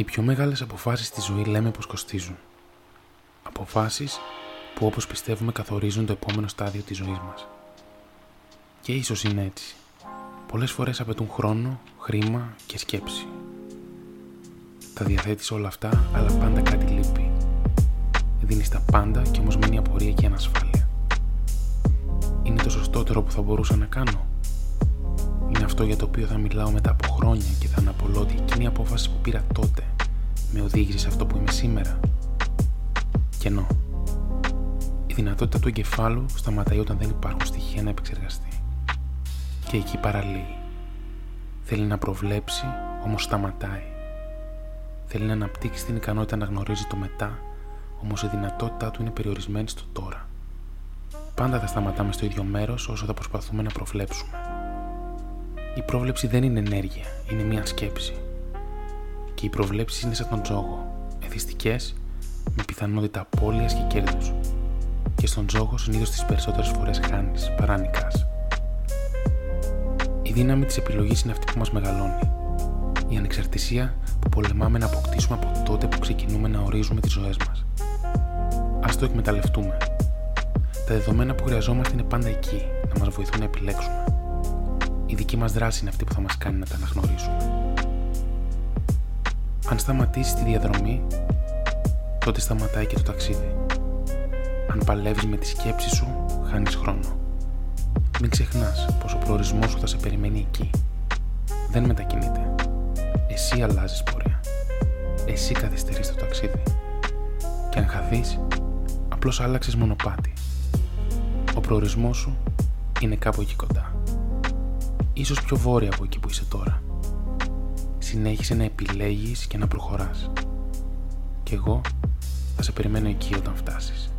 Οι πιο μεγάλες αποφάσεις στη ζωή λέμε πως κοστίζουν. Αποφάσεις που όπως πιστεύουμε καθορίζουν το επόμενο στάδιο της ζωής μας. Και ίσως είναι έτσι. Πολλές φορές απαιτούν χρόνο, χρήμα και σκέψη. Τα διαθέτεις όλα αυτά, αλλά πάντα κάτι λείπει. Δίνεις τα πάντα και όμως μένει απορία και ανασφάλεια. Είναι το σωστότερο που θα μπορούσα να κάνω; Είναι αυτό για το οποίο θα μιλάω μετά από χρόνια και θα αναπολώ ότι εκείνη η απόφαση που πήρα τότε με οδήγησε σε αυτό που είμαι σήμερα. Κενό. Η δυνατότητα του εγκεφάλου σταματάει όταν δεν υπάρχουν στοιχεία να επεξεργαστεί. Και εκεί παραλύει. Θέλει να προβλέψει, όμως σταματάει. Θέλει να αναπτύξει την ικανότητα να γνωρίζει το μετά, όμως η δυνατότητά του είναι περιορισμένη στο τώρα. Πάντα θα σταματάμε στο ίδιο μέρος όσο θα προσπαθούμε να προβλέψουμε. Η πρόβλεψη δεν είναι ενέργεια, είναι μια σκέψη. Και οι προβλέψεις είναι σαν τον τζόγο, εθιστικές, με πιθανότητα απώλεια και κέρδου. Και στον τζόγο συνήθως τις περισσότερες φορές χάνεις παρά νικάς. Η δύναμη της επιλογής είναι αυτή που μας μεγαλώνει. Η ανεξαρτησία που πολεμάμε να αποκτήσουμε από τότε που ξεκινούμε να ορίζουμε τις ζωές μας. Α το εκμεταλλευτούμε. Τα δεδομένα που χρειαζόμαστε είναι πάντα εκεί, να μας βοηθούν να επιλέξουμε. Η δική μας δράση είναι αυτή που θα μας κάνει να τα αναγνωρίσουμε. Αν σταματήσεις τη διαδρομή, τότε σταματάει και το ταξίδι. Αν παλεύεις με τη σκέψη σου, χάνεις χρόνο. Μην ξεχνάς πως ο προορισμός σου θα σε περιμένει εκεί. Δεν μετακινείται. Εσύ αλλάζεις πορεία. Εσύ καθυστερείς το ταξίδι. Και αν χαθείς, απλώς άλλαξες μονοπάτι. Ο προορισμός σου είναι κάπου εκεί κοντά. Ίσως πιο βόρεια από εκεί που είσαι τώρα. Συνέχισε να επιλέγεις και να προχωράς. Και εγώ θα σε περιμένω εκεί όταν φτάσεις.